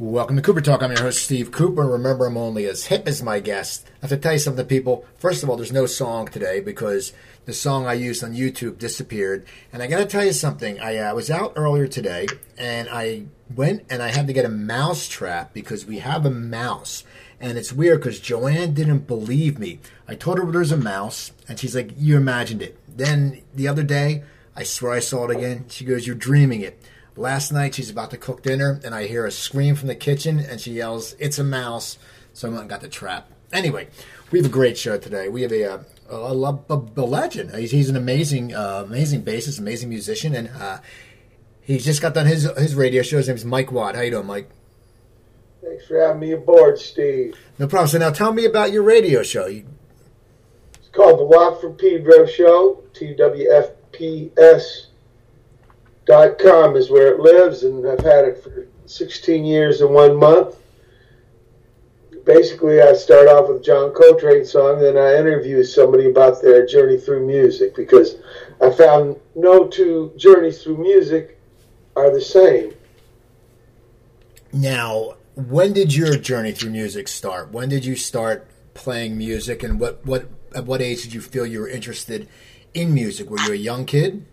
Welcome to Cooper Talk. I'm your host, Steve Cooper. Remember, I'm only as hip as my guest. I have to tell you something, people. First of all, there's no song today because the song I used on YouTube disappeared. And I got to tell you something. I uh, was out earlier today and I went and I had to get a mouse trap because we have a mouse. And it's weird because Joanne didn't believe me. I told her there's a mouse and she's like, You imagined it. Then the other day, I swear I saw it again. She goes, You're dreaming it. Last night, she's about to cook dinner, and I hear a scream from the kitchen, and she yells, "It's a mouse!" So I went and got the trap. Anyway, we have a great show today. We have a a, a, a, a legend. He's, he's, an amazing, uh, amazing bassist, amazing musician, and uh, he's just got done his his radio show. His name's Mike Watt. How you doing, Mike? Thanks for having me aboard, Steve. No problem. So now tell me about your radio show. You... It's called the Watt from Pedro Show. TWFPS dot com is where it lives, and I've had it for 16 years and one month. Basically, I start off with John Coltrane song, then I interview somebody about their journey through music because I found no two journeys through music are the same. Now, when did your journey through music start? When did you start playing music, and what what at what age did you feel you were interested in music? Were you a young kid?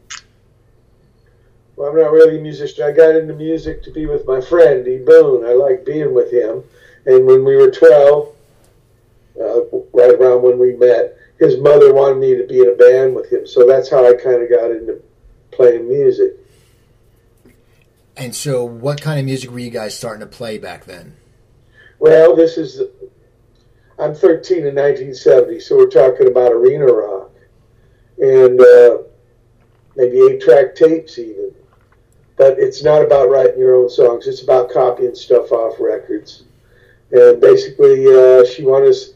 Well, I'm not really a musician. I got into music to be with my friend, E. Boone. I like being with him. And when we were 12, uh, right around when we met, his mother wanted me to be in a band with him. So that's how I kind of got into playing music. And so, what kind of music were you guys starting to play back then? Well, this is, I'm 13 in 1970, so we're talking about arena rock. And uh, maybe eight track tapes, even but it's not about writing your own songs. It's about copying stuff off records. And basically, uh, she wanted us,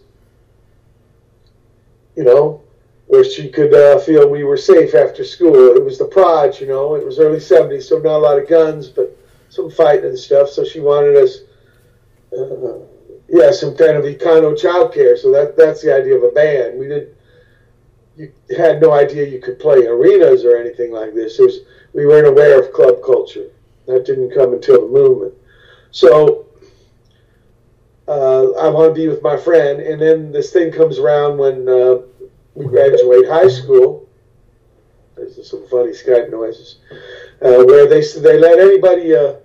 you know, where she could uh, feel we were safe after school. It was the Proj, you know, it was early 70s, so not a lot of guns, but some fighting and stuff. So she wanted us, uh, yeah, some kind of econo childcare. So that that's the idea of a band. We didn't, you had no idea you could play arenas or anything like this. Was we weren't aware of club culture. That didn't come until the movement. So uh, I want to be with my friend, and then this thing comes around when uh, we graduate high school. There's some funny Skype noises uh, where they they let anybody. Uh,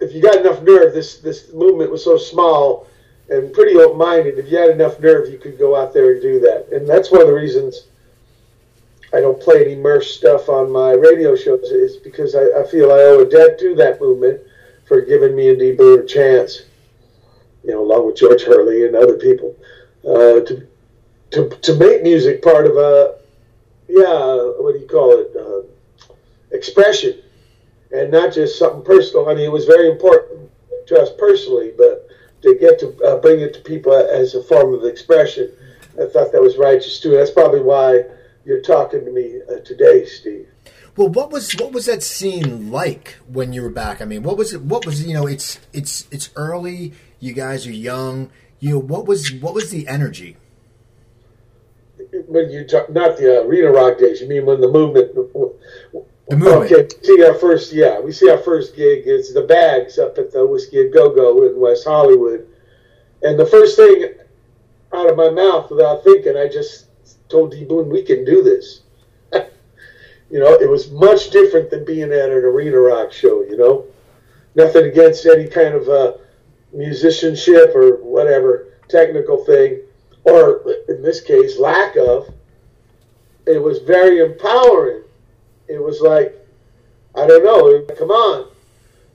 if you got enough nerve, this this movement was so small and pretty open minded. If you had enough nerve, you could go out there and do that. And that's one of the reasons I don't play any Merce stuff on my radio shows is because I, I, feel I owe a debt to that movement for giving me and D Boon a chance, you know, along with George Hurley and other people, uh, to, to, to make music part of a, yeah, what do you call it, uh, expression, and not just something personal. I mean, it was very important to us personally, but to get to uh, bring it to people as a form of expression, I thought that was righteous too. That's probably why you're talking to me uh, today, Steve. Well, what was what was that scene like when you were back? I mean, what was it? What was you know? It's it's it's early. You guys are young. You know, what was what was the energy? When you talk, not the arena rock days. You mean when the movement? The movement. Okay, see our first. Yeah, we see our first gig. It's the Bags up at the Whisky a Go Go in West Hollywood, and the first thing out of my mouth without thinking, I just told D Boon, we can do this. you know, it was much different than being at an arena rock show, you know. Nothing against any kind of uh, musicianship or whatever technical thing, or in this case, lack of. It was very empowering. It was like, I don't know, come on,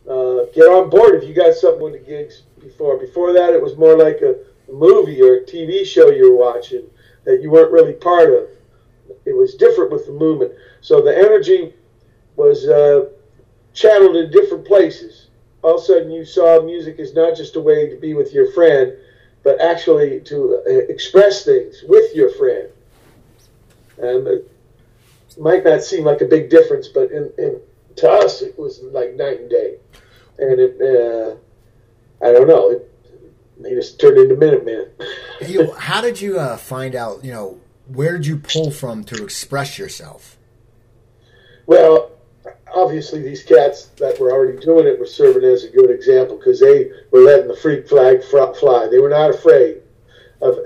uh, get on board if you got something with the gigs before. Before that, it was more like a movie or a TV show you were watching that you weren't really part of. It was different with the movement. So the energy was uh, channeled in different places. All of a sudden, you saw music is not just a way to be with your friend, but actually to uh, express things with your friend. And it might not seem like a big difference, but in, in to us, it was like night and day. And it, uh, I don't know, it, he just turned into Minutemen. you, how did you uh, find out? You know, where did you pull from to express yourself? Well, obviously these cats that were already doing it were serving as a good example because they were letting the freak flag fly. They were not afraid of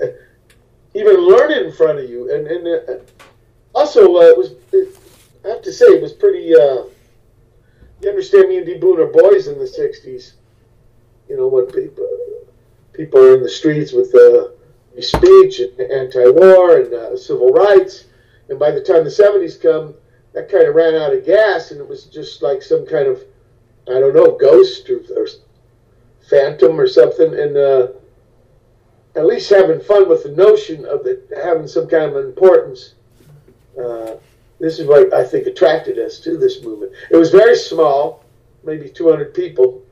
even learning in front of you. And, and uh, also, uh, it was it, I have to say it was pretty. Uh, you understand? Me and D Boon are boys in the '60s. You know what people people are in the streets with uh, speech and anti-war and uh, civil rights, and by the time the '70s come that kind of ran out of gas, and it was just like some kind of, I don't know, ghost or, or phantom or something, and uh, at least having fun with the notion of it having some kind of importance. Uh, this is what I think attracted us to this movement. It was very small, maybe 200 people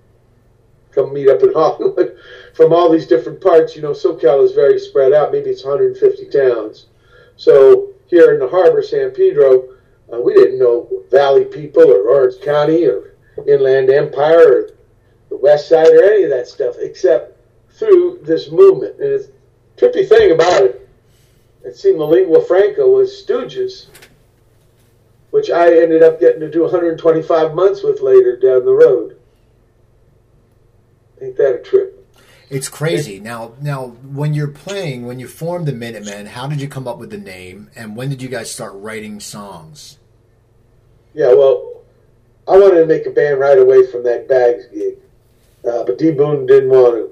come meet up in Hollywood from all these different parts. You know, SoCal is very spread out. Maybe it's 150 towns. So here in the harbor, San Pedro, uh, we didn't know Valley people or Orange County or Inland Empire or the West Side or any of that stuff, except through this movement. And the trippy thing about it, it seemed the lingua franca was Stooges, which I ended up getting to do 125 months with later down the road. Ain't that a trip? It's crazy. Now, now, when you're playing, when you formed the Minutemen, how did you come up with the name, and when did you guys start writing songs? Yeah, well, I wanted to make a band right away from that Bags gig, uh, but D Boon didn't want to.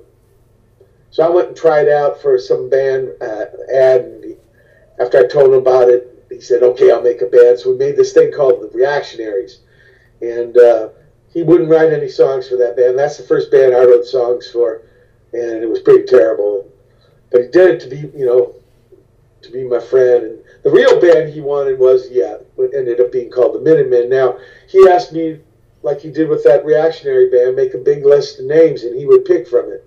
So I went and tried out for some band uh, ad, and he, after I told him about it, he said, "Okay, I'll make a band." So we made this thing called the Reactionaries, and uh, he wouldn't write any songs for that band. That's the first band I wrote songs for and it was pretty terrible. But he did it to be, you know, to be my friend. And the real band he wanted was, yeah, what ended up being called the Minutemen. Now, he asked me, like he did with that reactionary band, make a big list of names, and he would pick from it.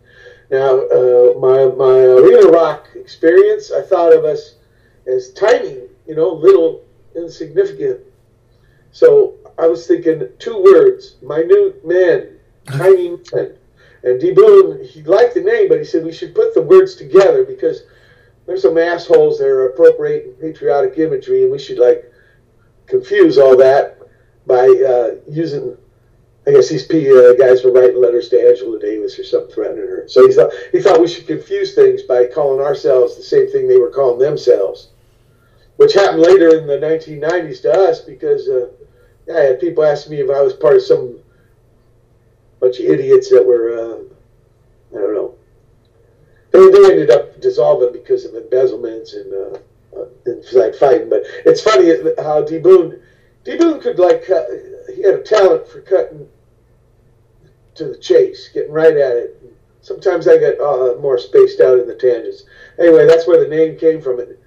Now, uh, my, my arena rock experience, I thought of us as tiny, you know, little, insignificant. So I was thinking two words, minute men, tiny men. And D. He liked the name, but he said we should put the words together because there's some assholes that are appropriating patriotic imagery, and we should like confuse all that by uh, using. I guess these uh, guys were writing letters to Angela Davis or something threatening her. So he thought he thought we should confuse things by calling ourselves the same thing they were calling themselves, which happened later in the 1990s to us because uh, I had people asking me if I was part of some bunch of idiots that were, uh, I don't know. They, they ended up dissolving because of embezzlements and, uh, uh, and like fighting. But it's funny how D Boon, D Boon could like, he had a talent for cutting to the chase, getting right at it. Sometimes I get uh, more spaced out in the tangents. Anyway, that's where the name came from. It,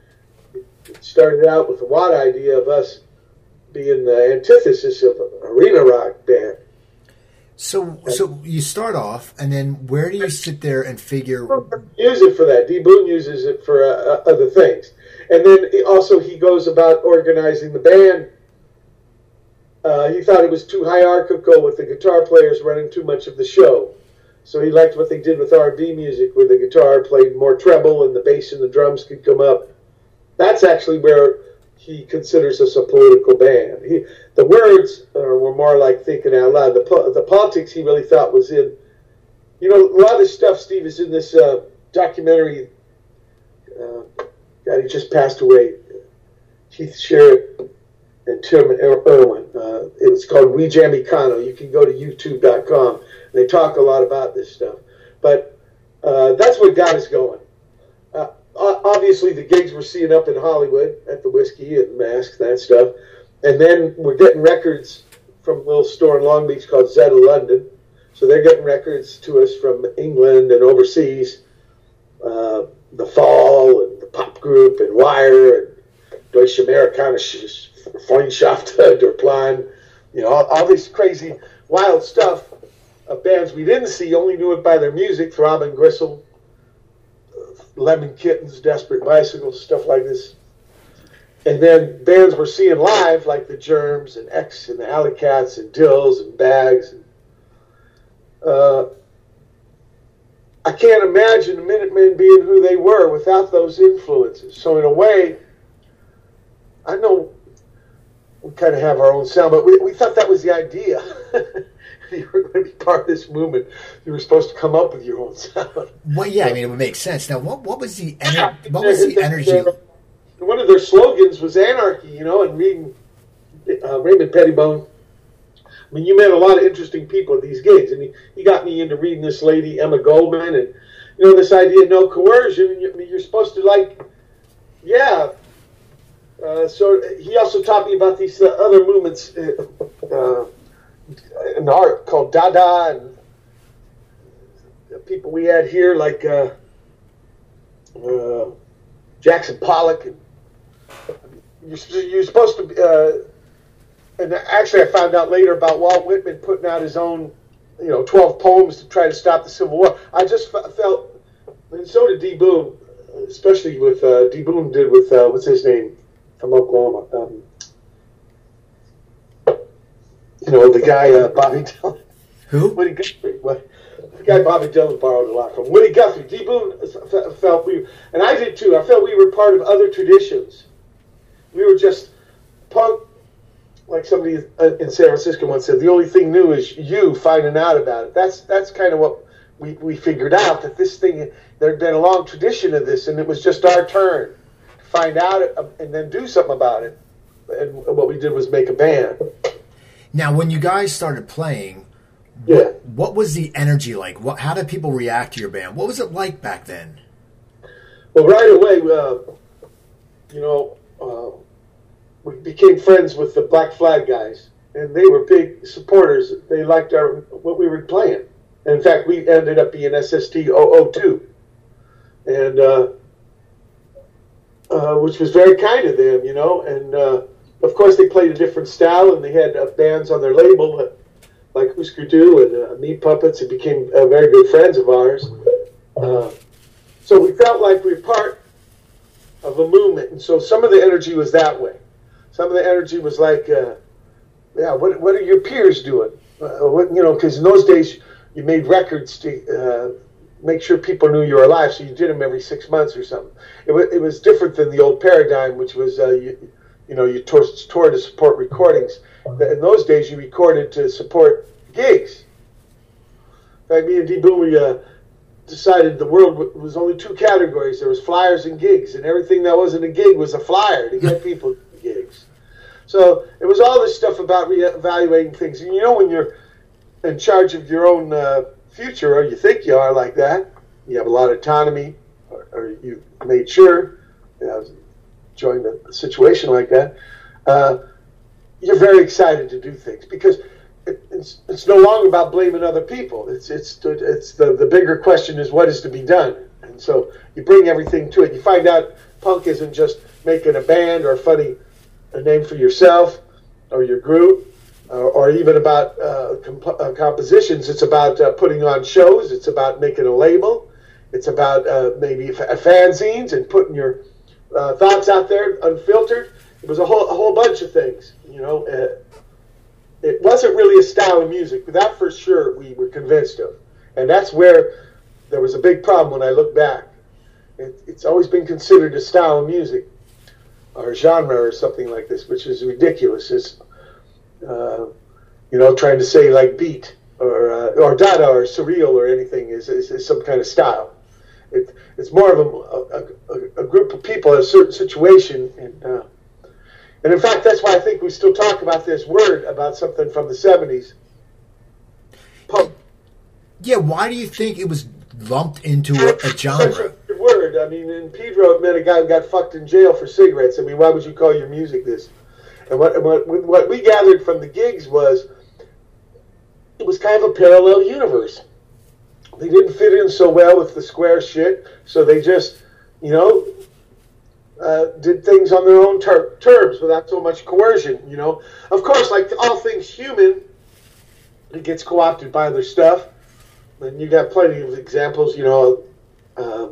it started out with the Watt idea of us being the antithesis of arena rock band. So, so you start off, and then where do you sit there and figure? Use it for that. D. Boon uses it for uh, other things, and then also he goes about organizing the band. Uh, he thought it was too hierarchical with the guitar players running too much of the show, so he liked what they did with R&B music, where the guitar played more treble and the bass and the drums could come up. That's actually where he considers us a political band. He, the words uh, were more like thinking out loud. The, the politics he really thought was in, you know, a lot of this stuff, Steve, is in this uh, documentary. Uh, God, he just passed away. Keith Schieron and Tim Irwin. Uh, it was called We Jam Econo. You can go to youtube.com. They talk a lot about this stuff. But uh, that's where God is going obviously the gigs we're seeing up in Hollywood at the Whisky and Masque, that stuff. And then we're getting records from a little store in Long Beach called Zeta London. So they're getting records to us from England and overseas. Uh, the Fall and the Pop Group and Wire and Deutsche Amerikanische Freundschaft der Plan. You know, all, all this crazy, wild stuff of bands we didn't see, only knew it by their music, Throbbing Gristle, Lemon Kittens, Desperate Bicycles, stuff like this. And then bands we're seeing live, like the Germs and X and the Alley Cats and Dils and Bags. And, uh, I can't imagine the Minutemen being who they were without those influences. So in a way, I know we kind of have our own sound, but we, we thought that was the idea. you were going to be part of this movement. You were supposed to come up with your own sound. Well, yeah, I mean, it would make sense. Now, what what was the ener- what was the energy? One of their slogans was anarchy, you know, and reading uh, Raymond Pettibon. I mean, you met a lot of interesting people at these gigs, and he, he got me into reading this lady Emma Goldman, and you know this idea of no coercion. You, you're supposed to like, yeah. Uh, so he also taught me about these uh, other movements uh, uh in art called Dada, and people we had here like uh, uh, Jackson Pollock. And you're, you're supposed to and actually, I found out later about Walt Whitman putting out his own, you know, 12 poems to try to stop the Civil War. I just felt, and so did D. Boon, especially with uh, D. Boon did with, uh, what's his name, from Oklahoma. Um, you know, the guy, uh, Bobby Dylan. Who? Woody Guthrie. What? The guy Bobby Dylan borrowed a lot from. Woody Guthrie. D. Boon uh, felt we, and I did too, I felt we were part of other traditions. We were just punk like somebody uh, in San Francisco once said, the only thing new is you finding out about it. That's that's kind of what we, we figured out that this thing there had been a long tradition of this, and it was just our turn to find out it, and then do something about it. And what we did was make a band. Now, when you guys started playing, yeah, what, what was the energy like? What how did people react to your band? What was it like back then? Well, right away, uh, you know. Uh, we became friends with the Black Flag guys, and they were big supporters. They liked our what we were playing. And in fact, we ended up being SST 002, and uh, uh, which was very kind of them, you know. And uh, of course, they played a different style, and they had uh, bands on their label uh, like Husker Du and uh, Meat Puppets, and became very good friends of ours. so we felt like we were part of a movement, and so some of the energy was that way some of the energy was like, uh, yeah, what, what are your peers doing? Uh, what, you know, because in those days you made records to uh, make sure people knew you were alive, so you did them every six months or something. It, w- it was different than the old paradigm, which was, uh, you, you know, you toured, toured to support recordings. In those days, you recorded to support gigs. In fact, me and D. Boon, we uh, decided the world was only two categories. There was flyers and gigs, and everything that wasn't a gig was a flyer to get people gigs. So it was all this stuff about reevaluating things. And you know, when you're in charge of your own uh, future, or you think you are like that, you have a lot of autonomy, or, or you made sure, you know, joined a situation like that, uh, you're very excited to do things because it, it's, it's no longer about blaming other people. It's, it's, it's the, the bigger question is what is to be done. And so you bring everything to it. You find out punk isn't just making a band or a funny a name for yourself or your group, uh, or even about uh, comp- uh, compositions. It's about uh, putting on shows. It's about making a label. It's about uh, maybe f- fanzines and putting your uh, thoughts out there unfiltered. It was a whole a whole bunch of things. You know, it wasn't really a style of music, but that for sure we were convinced of, and that's where there was a big problem when I look back. It, it's always been considered a style of music or genre or something like this, which is ridiculous. It's, uh, you know, trying to say like beat or uh, or dada or surreal or anything is, is, is some kind of style. It, it's more of a, a, a, group of people in a certain situation, and uh, and in fact, that's why I think we still talk about this word about something from the seventies. Punk. Yeah, why do you think it was lumped into a, a genre? word. I mean, in Pedro, it meant a guy who got fucked in jail for cigarettes. I mean, why would you call your music this? And what, what, what we gathered from the gigs was it was kind of a parallel universe. They didn't fit in so well with the square shit, so they just, you know, uh, did things on their own ter- terms without so much coercion, you know. Of course, like all things human, it gets co opted by other stuff. And you got plenty of examples, you know. Uh,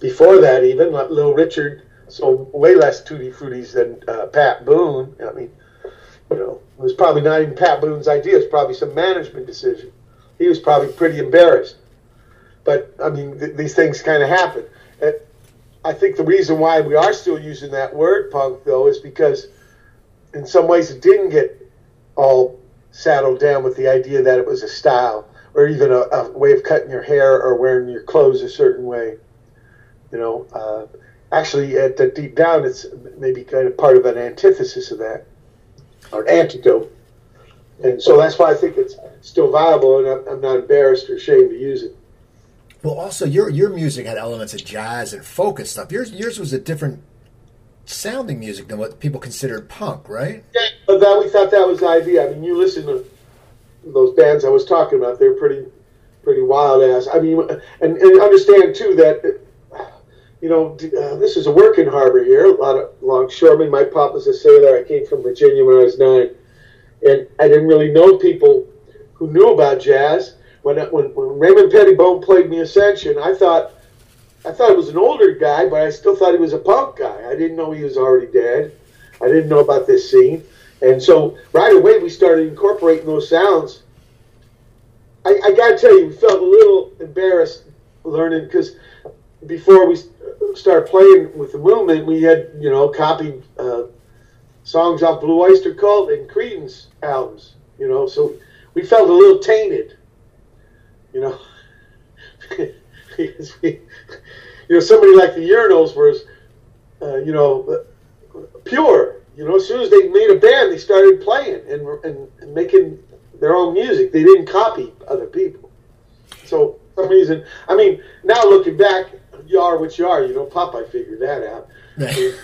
before that, even like Little Richard sold way less tutti fruities than uh, Pat Boone. I mean, you know, it was probably not even Pat Boone's idea. It's probably some management decision. He was probably pretty embarrassed. But I mean, th- these things kind of happen. And I think the reason why we are still using that word punk, though, is because in some ways, it didn't get all saddled down with the idea that it was a style or even a, a way of cutting your hair or wearing your clothes a certain way. You know, uh, actually, at the deep down, it's maybe kind of part of an antithesis of that or an antidote. And so that's why I think it's still viable, and I'm, I'm not embarrassed or ashamed to use it. Well, also your your music had elements of jazz and folk and stuff. Yours yours was a different sounding music than what people considered punk, right? Yeah, but that we thought that was the idea. I mean, you listen to those bands I was talking about; they're pretty pretty wild ass. I mean, and, and understand too that you know uh, this is a working harbor here. A lot of longshoremen. My pop was a sailor. I came from Virginia when I was nine, and I didn't really know people who knew about jazz when, when, when Raymond Pettibon played me Ascension, I thought I thought he was an older guy, but I still thought he was a punk guy. I didn't know he was already dead. I didn't know about this scene, and so right away we started incorporating those sounds. I, I got to tell you, we felt a little embarrassed learning because before we started playing with the movement, we had you know copied uh, songs off Blue Oyster Cult and Creedence albums. You know, so we felt a little tainted you know, because we, you know, somebody like the Urinals was, uh, you know, pure. You know, as soon as they made a band, they started playing and, and, and making their own music. They didn't copy other people. So, for some reason, I mean, now looking back, you are what you are. You know, Popeye figured that out. Right.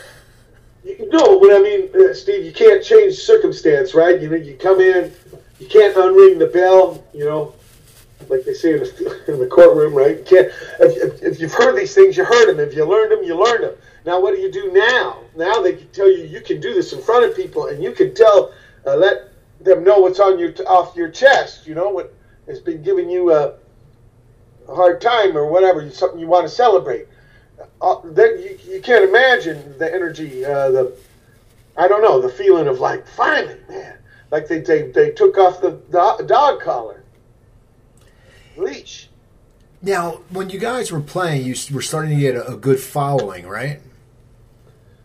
no, but I mean, uh, Steve, you can't change circumstance, right? You know, you come in, you can't unring the bell. You know, like they say in the, in the courtroom, right? You can't, if, if, you've heard these things, you heard them. If you learned them, you learned them. Now, what do you do now? Now they can tell you you can do this in front of people, and you can tell, uh, let them know what's on your off your chest. You know what has been giving you a, a hard time or whatever, something you want to celebrate. Uh, that you, you can't imagine the energy, uh, the I don't know, the feeling of like finally, man, like they they, they took off the, the dog collar leash. Now, when you guys were playing, you were starting to get a, a good following, right?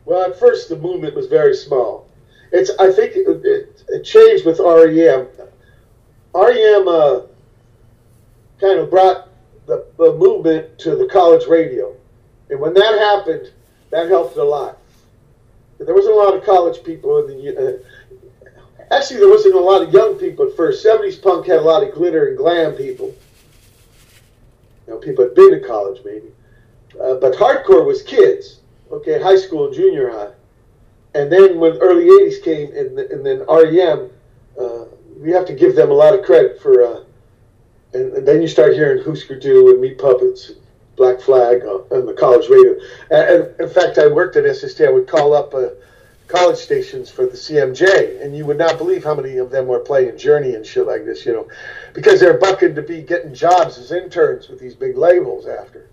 Well, at first the movement was very small. It's I think it, it, it changed with REM. REM uh, kind of brought the, the movement to the college radio, and when that happened, that helped a lot. There wasn't a lot of college people in the. Uh, actually, there wasn't a lot of young people at first. '70s punk had a lot of glitter and glam people you know, people had been to college maybe. Uh, but hardcore was kids, okay, high school junior high. And then when early 80s came and, and then REM, uh, we have to give them a lot of credit for, uh, and, and, then you start hearing Husker Du and Meat Puppets, Black Flag on, on the college radio. And, and, in fact, I worked at SST. I would call up uh, college stations for the CMJ, and you would not believe how many of them were playing Journey and shit like this, you know, because they're bucking to be getting jobs as interns with these big labels after.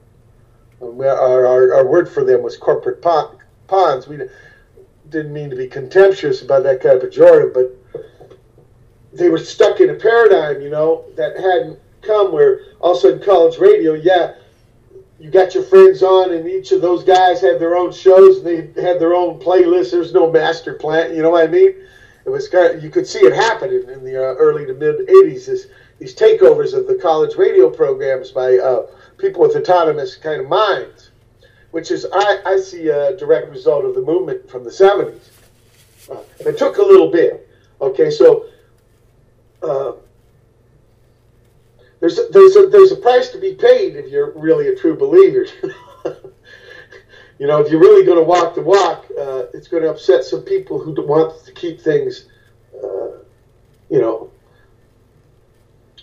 Um, our, our, our, word for them was corporate pawns. We didn't mean to be contemptuous about that kind of pejorative, but they were stuck in a paradigm, you know, that hadn't come where all of a sudden college radio, yeah, you got your friends on, and each of those guys had their own shows, and they had their own playlists. There's no master plan. You know what I mean? It was you could see it happening in the uh, early to mid '80s. This, these takeovers of the college radio programs by uh, people with autonomous kind of minds, which is I, I see a direct result of the movement from the '70s. Uh, it took a little bit. Okay, so. There's a, there's a, there's a price to be paid if you're really a true believer. you know, if you're really going to walk the walk, uh, it's going to upset some people who want to keep things, uh, you know.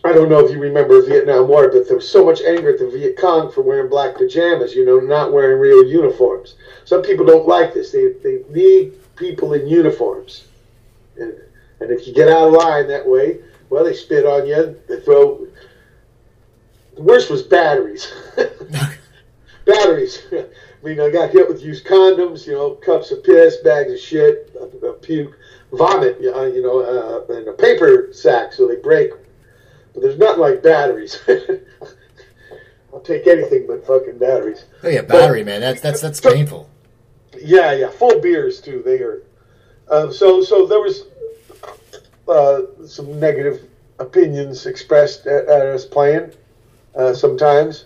I don't know if you remember Vietnam War, but there was so much anger at the Viet Cong for wearing black pajamas, you know, not wearing real uniforms. Some people don't like this. They, they need people in uniforms. And, and if you get out of line that way, well, they spit on you, they throw the worst was batteries. batteries. I mean, I got hit with used condoms, you know, cups of piss, bags of shit, uh, puke, vomit, you know, uh, and a paper sack so they break. But there's nothing like batteries. I'll take anything but fucking batteries. Oh yeah, battery but, man. That's that's that's painful. Yeah, yeah. Full beers too. They are Uh, so, so there was uh, some negative opinions expressed at, at us playing uh, sometimes,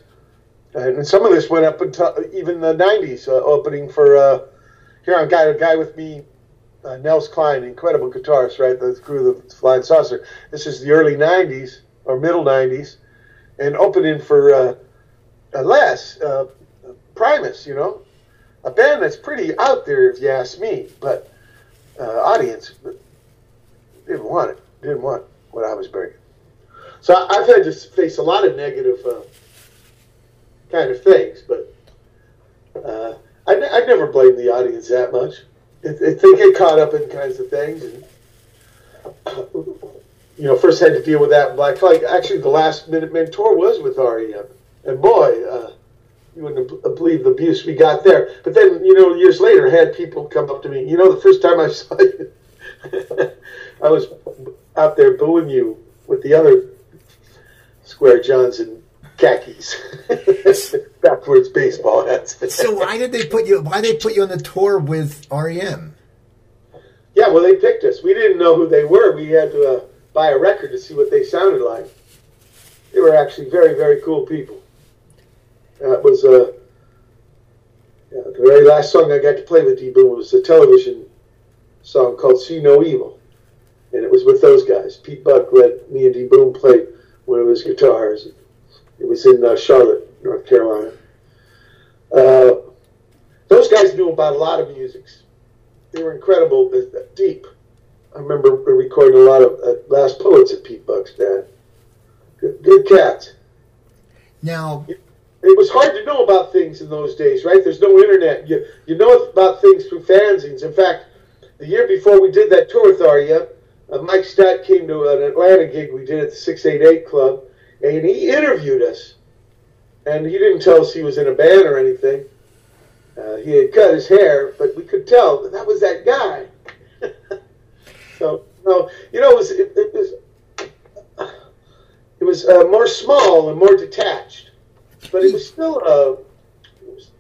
and some of this went up until even the '90s, uh, opening for uh, here. I got a guy with me, uh, Nels Cline, incredible guitarist, right? The crew of the Flying Saucer. This is the early '90s or middle '90s, and opening for uh, Les Primus, you know, a band that's pretty out there if you ask me, but audience didn't want it, didn't want what I was bringing. So I've had to face a lot of negative uh, kind of things, but uh, I, I never blame the audience that much. If they get caught up in kinds of things, and you know, first had to deal with that in Black Flag. Actually, the last minute tour was with REM, and boy, uh, you wouldn't believe the abuse we got there. But then, you know, years later, I had people come up to me. You know, the first time I saw you, I was out there booing you with the other Square Johns and khakis, backwards baseball hats. so why did they put you? Why they put you on the tour with REM? Yeah, well, they picked us. We didn't know who they were. We had to uh, buy a record to see what they sounded like. They were actually very, very cool people. That was uh, yeah, the very last song I got to play with D Boon was a television song called "See No Evil," and it was with those guys. Pete Buck let me and D Boon play one of his guitars. It was in uh, Charlotte, North Carolina. Uh, those guys knew about a lot of musics. They were incredible, deep. I remember recording a lot of uh, Last Poets at Pete Buck's band. Good, good cats. Now, it was hard to know about things in those days, right? There's no internet. You you know about things through fanzines. In fact, the year before we did that tour with REM, uh, Mike Stipe came to an Atlanta gig we did at the 688 Club, and he interviewed us. And he didn't tell us he was in a band or anything. Uh, he had cut his hair, but we could tell that that was that guy. so, no, you know, it was it, it was it was uh, more small and more detached but it was still a, it was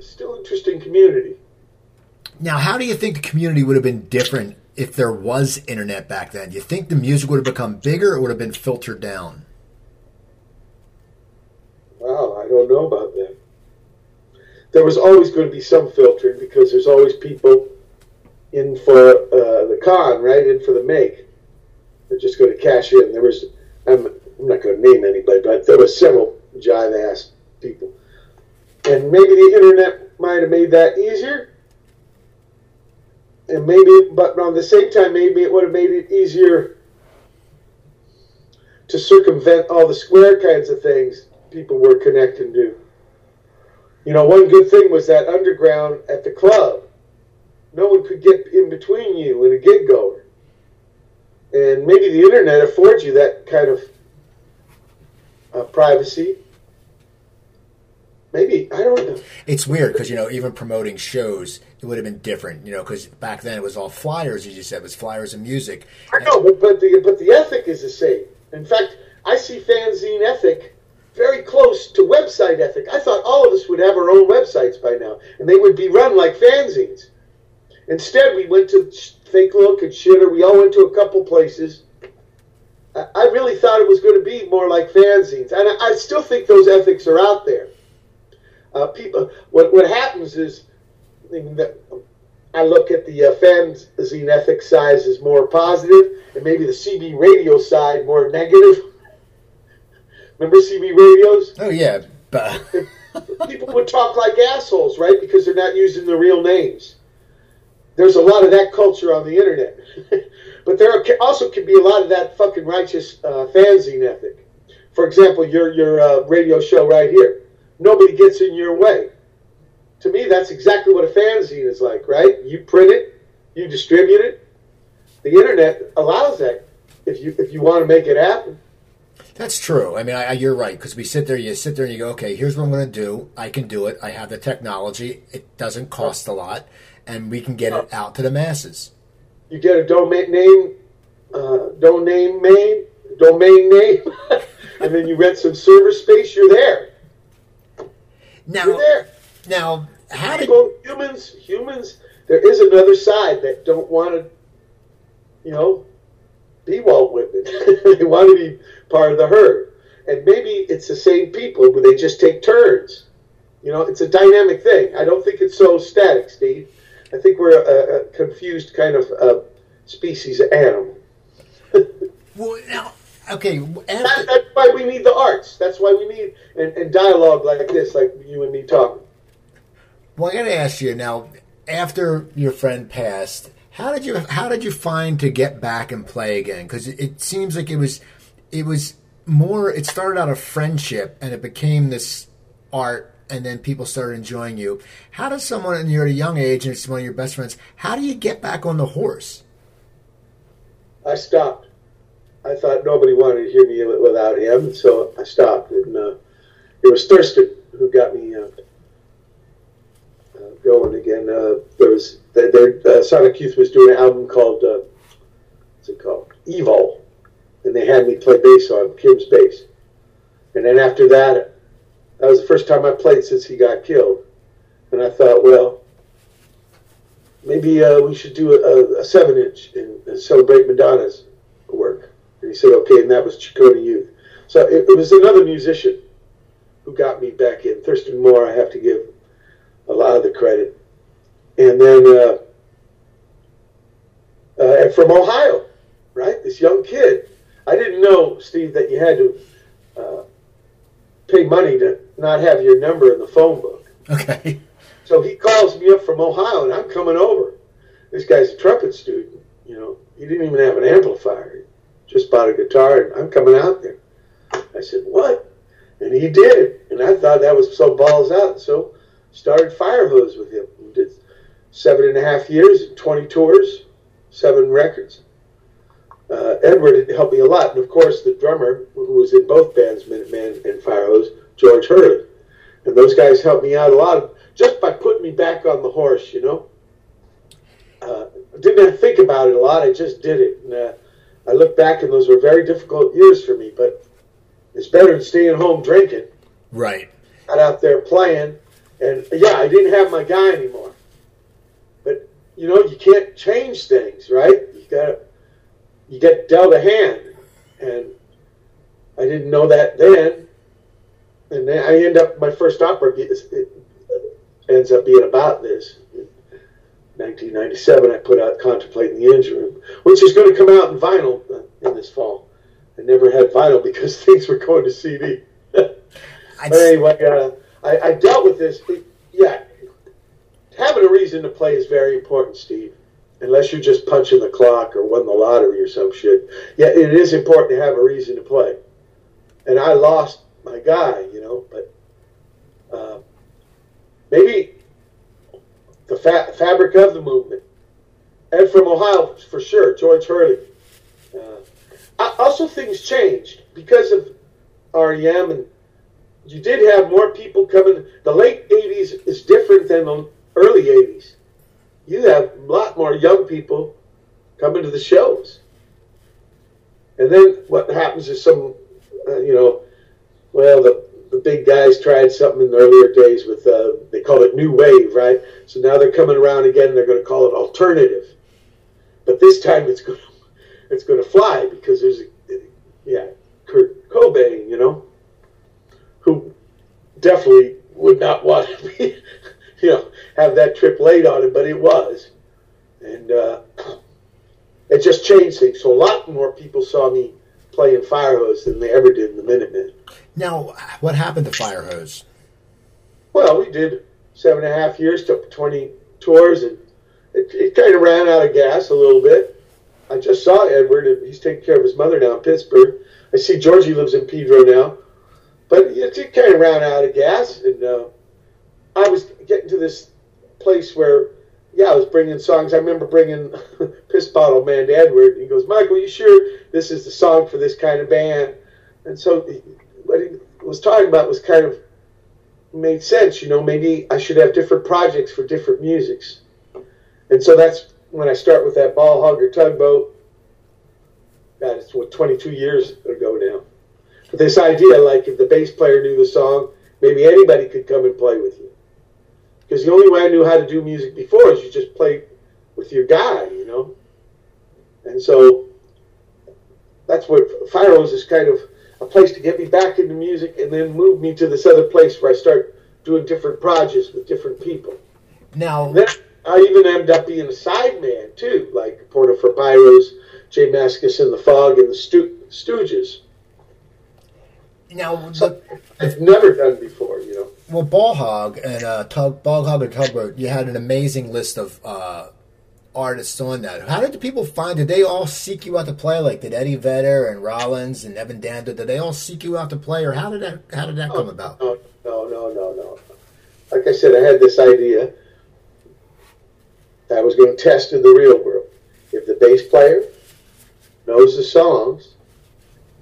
still interesting community. Now, how do you think the community would have been different if there was internet back then? Do you think the music would have become bigger or would have been filtered down? Wow, I don't know about that. There was always going to be some filtering because there's always people in for uh, the con, right? In for the make. They're just going to cash in. There was, I'm, I'm not going to name anybody, but there was several jive ass people. And maybe the internet might have made that easier. And maybe, but on the same time, maybe it would have made it easier to circumvent all the square kinds of things people were connecting to. You know, one good thing was that underground at the club, no one could get in between you and a gig goer. And maybe the internet affords you that kind of uh, privacy maybe I don't know. It's weird because you know even promoting shows it would have been different. You know because back then it was all flyers. As you said, it was flyers and music. I know, but but the but the ethic is the same. In fact, I see fanzine ethic very close to website ethic. I thought all of us would have our own websites by now, and they would be run like fanzines. Instead, we went to Fake Look and Shitter. We all went to a couple places. I really thought it was going to be more like fanzines, and I still think those ethics are out there uh, people. What what happens is that I look at the uh, fanzine ethics side as more positive, and maybe the CB radio side more negative. Remember CB radios? Oh yeah. people would talk like assholes, right? Because they're not using the real names. There's a lot of that culture on the internet, but there also can be a lot of that fucking righteous uh, fanzine ethic. For example, your your uh, radio show right here nobody gets in your way. To me, that's exactly what a fanzine is like, right? You print it, you distribute it. The internet allows that if you if you want to make it happen. That's true. I mean, I, you're right because we sit there, you sit there, and you go, okay, here's what I'm going to do. I can do it. I have the technology. It doesn't cost a lot, and we can get it out to the masses. You get a domain name, uh, domain name, domain name, and then you rent some server space. You're there. Now, now, how did People, humans humans there is another side that don't want to, you know, be Walt Whitman. they want to be part of the herd. And maybe it's the same people, but they just take turns. You know, it's a dynamic thing. I don't think it's so static, Steve. I think we're a, a confused kind of uh, species of animal. well, now, okay. After... That, that's why we need the arts. That's why we need and, and dialogue like this, like you and me talking. Well, I got to ask you now. After your friend passed, how did you how did you find to get back and play again? Because it, it seems like it was it was more. It started out a friendship, and it became this art and then people started enjoying you. How does someone, and you're at a young age, and it's one of your best friends, how do you get back on the horse? I stopped. I thought nobody wanted to hear me without him, so I stopped. And uh, it was Thurston who got me uh, uh, going again. Uh, there was their, Sonic Youth was doing an album called uh, what's it called? EVOL, and they had me play bass on Kim's bass. And then after that, that was the first time I played since he got killed. And I thought, well, maybe uh, we should do a, a seven inch and, celebrate Madonna's. And he said, okay, and that was Ciccone Youth. So it, it, was another musician who got me back in. Thurston Moore, I have to give a lot of the credit. And then uh, uh, from Ohio, right? This young kid. I didn't know, Steve, that you had to uh, pay money to not have your number in the phone book. Okay. So he calls me up from Ohio, and I'm coming over. This guy's a trumpet student. You know, he didn't even have an amplifier. Just bought a guitar, and I'm coming out there. I said, "What?" And he did, and I thought that was so balls out. So started Firehose with him. Did seven and a half years, twenty tours, seven records. Uh, Edward helped me a lot, and of course the drummer, who was in both bands, Minutemen and Firehose, George Hurley. And those guys helped me out a lot just by putting me back on the horse, you know. Uh, didn't think about it a lot, I just did it. And uh, I look back and those were very difficult years for me, but it's better than staying home drinking. Right. Got out there playing, and yeah, I didn't have my guy anymore. But, you know, you can't change things, right? You got to you get dealt a hand. And I didn't know that then and then I end up my first opera it ends up being about this. 1997, I put out "Contemplating the Engine Room," which is going to come out in vinyl in this fall. I never had vinyl because things were going to CD. but anyway, uh, I, I, dealt with this. Yeah, having a reason to play is very important, Steve. Unless you're just punching the clock or won the lottery or some shit. Yeah, it is important to have a reason to play. And I lost my guy, you know. But uh, maybe the fa- fabric of the movement. And from Ohio, for sure, George Hurley. Uh, also, things changed because of REM, and you did have more people coming. The late '80s is different than the early '80s. You have a lot more young people coming to the shows. And then what happens is some, uh, you know, well, the, the big guys tried something in the earlier days with, uh, they call it new wave, right? So now they're coming around again. they're going to call it alternative. But this time it's going to, it's going to fly because there's, a, yeah, Kurt Cobain, you know, who definitely would not want to be, you know, have that trip laid on him, but it was. And uh, it just changed things. So a lot more people saw me playing Firehose than they ever did in the Minutemen. Now, what happened to Firehose? Well, we did seven and a half years, took 20 tours, and it, it kind of ran out of gas a little bit. I just saw Edward. He's taking care of his mother now in Pittsburgh. I see Georgie lives in Pedro now. But it, it kind of ran out of gas, and uh, I was getting to this place where, yeah, I was bringing songs. I remember bringing Piss Bottle Man to Edward. He goes, Michael, you sure this is the song for this kind of band? And so what he was talking about was kind of made sense. You know, maybe I should have different projects for different musics. And so that's when I start with that Ball-Hog or Tugboat. God, it's what 22 years ago now. But this idea, like if the bass player knew the song, maybe anybody could come and play with you. Because the only way I knew how to do music before is you just play with your guy, you know. And so that's what Hose is kind of a place to get me back into music and then move me to this other place where I start doing different projects with different people. Now, I even ended up being a sideman too, like Porno for Pyros, J Mascis and the Fog, and the Sto- Stooges. Now, so, I've never done before, you know. Well, Ball Hog and uh, Tug, Ball Hog and Tugboat, you had an amazing list of uh, artists on that. How did the people find? Did they all seek you out to play? Like, did Eddie Vedder and Rollins and Evan Dando? Did they all seek you out to play, or how did that how did that oh, come about? No, no, no, no, no. Like I said, I had this idea that I was going to test in the real world. If the bass player knows the songs,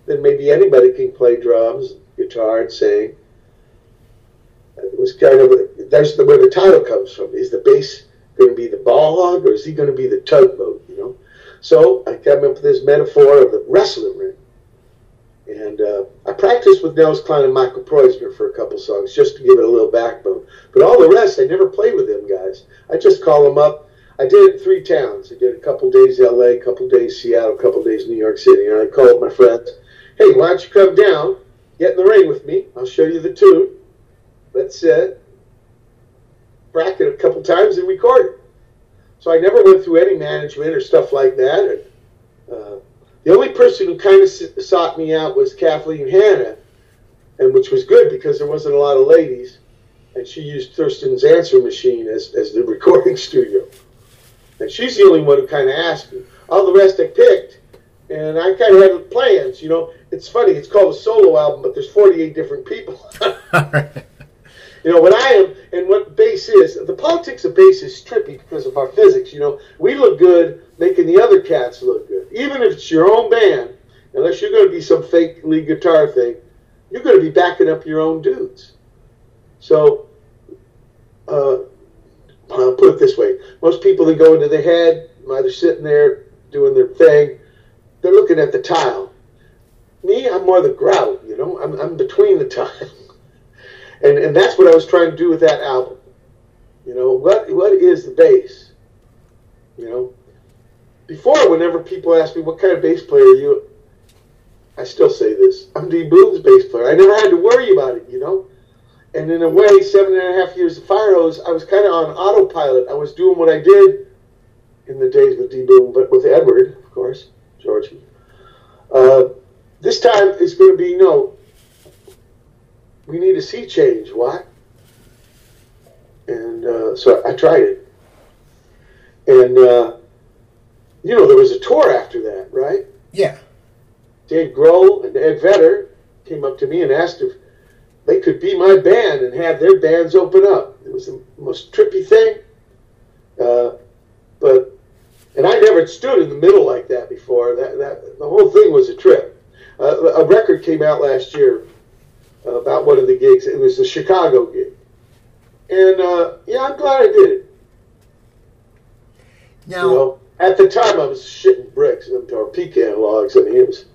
then maybe anybody can play drums, guitar, and sing. It was kind of that's the, where the title comes from. Is the bass going to be the ball hog or is he going to be the tugboat? You know. So I came up with this metaphor of the wrestling ring, and uh, I practiced with Nels Cline and Michael Preussner for a couple songs just to give it a little backbone. But all the rest, I never played with them guys. I just call them up. I did it three towns. I did a couple days L.A., a couple days Seattle, a couple days New York City, and I called my friends. Hey, why don't you come down? Get in the ring with me. I'll show you the tune. Let's uh, bracket a couple times and record it. So I never went through any management or stuff like that. And, uh, the only person who kind of sought me out was Kathleen Hanna, and which was good because there wasn't a lot of ladies, and she used Thurston's answer machine as, as the recording studio. And she's the only one who kind of asked me. All the rest I picked, and I kind of had plans. You know, it's funny. It's called a solo album, but there's 48 different people. you know what I am and what bass is. The politics of bass is trippy because of our physics. You know, we look good making the other cats look good, even if it's your own band. Unless you're going to be some fake lead guitar thing, you're going to be backing up your own dudes. So, uh, I'll put it this way: most people that go into the head, either sitting there doing their thing, they're looking at the tile. Me, I'm more the grout. You know, I'm, I'm between the tile, and and that's what I was trying to do with that album. You know, what what is the bass? You know, before whenever people ask me what kind of bass player are you, I still say this: I'm D Boon's bass player. I never had to worry about it. You know. And in a way, seven and a half years of fIREHOSE, I was kind of on autopilot. I was doing what I did in the days with D Boon, but with Edward, of course, Georgie. Uh, this time it's going to be no. We need a sea change. Why? And uh, so I tried it, and uh, you know there was a tour after that, right? Yeah. Dave Grohl and Ed Vedder came up to me and asked if they could be my band and have their bands open up. It was the most trippy thing. Uh, but and I never stood in the middle like that before. That that the whole thing was a trip. Uh, a record came out last year about one of the gigs. It was the Chicago gig, and uh, yeah, I'm glad I did it. Now, you know, at the time, I was shitting bricks or pecan logs. I mean, it was.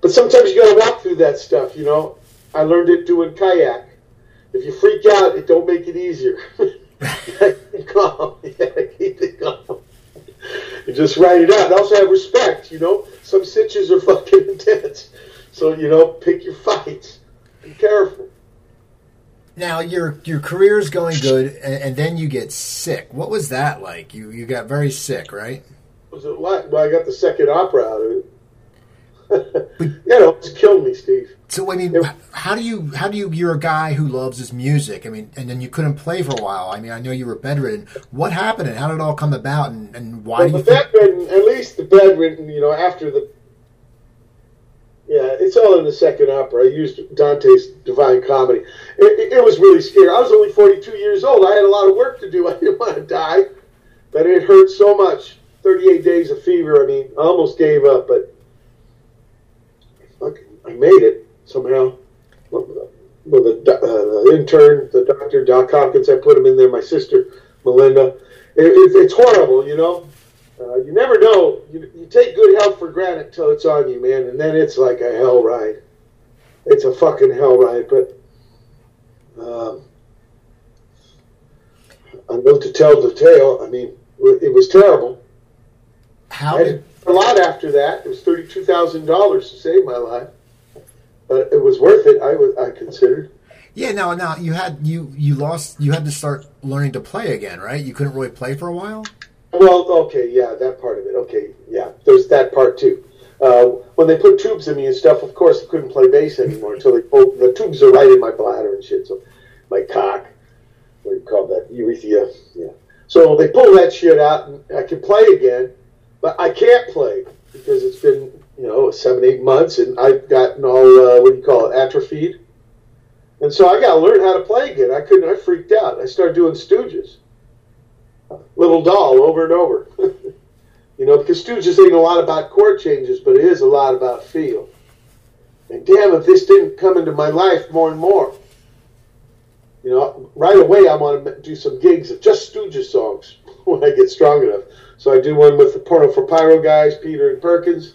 But sometimes you got to walk through that stuff, you know. I learned it doing kayak. If you freak out, it don't make it easier. calm. Yeah, keep it calm. Just write it out. And also have respect, you know. Some stitches are fucking intense. So, you know, pick your fights. Be careful. Now your your career is going good, and, and, then you get sick. What was that like? You you got very sick, right? Was it like? Well, I got the second opera out of it. yeah, no, it's killed me, Steve. So I mean, how do you how do you? You're a guy who loves his music. I mean, and then you couldn't play for a while. I mean, I know you were bedridden. What happened, and how did it all come about, and, and why? Well, the think- bedridden, at least the bedridden, you know, after the. Yeah, it's all in the second opera. I used Dante's Divine Comedy. It, it, it was really scary. I was only 42 years old. I had a lot of work to do. I didn't want to die, but it hurt so much. 38 days of fever. I mean, I almost gave up, but I made it somehow. Well, the, uh, the intern, the doctor, Doc Hopkins, I put him in there. My sister, Melinda. It, it, it's horrible, you know. Uh, you never know. You, you take good health for granted till it's on you, man, and then it's like a hell ride. It's a fucking hell ride. But um, don't know to tell the tale. I mean, it was terrible. How did a lot after that. It was thirty-two thousand dollars to save my life, but it was worth it. I was I considered. Yeah, now now you had you you lost you had to start learning to play again, right? You couldn't really play for a while. Well, okay, yeah, that part of it. Okay, yeah, there's that part too. Uh, when they put tubes in me and stuff, of course, I couldn't play bass anymore until they pulled the tubes are right in my bladder and shit. So my cock, what do you call that? Urethra. Yeah. So they pull that shit out and I can play again, but I can't play because it's been you know seven eight months and I've gotten all uh, what do you call it atrophied, and so I got to learn how to play again. I couldn't. I freaked out. I started doing Stooges, Little Doll over and over. you know, because Stooges ain't a lot about chord changes, but it is a lot about feel. And damn, if this didn't come into my life more and more. You know, right away I want to do some gigs of just Stooges songs when I get strong enough. So I do one with the Porno for Pyro guys, Peter and Perkins,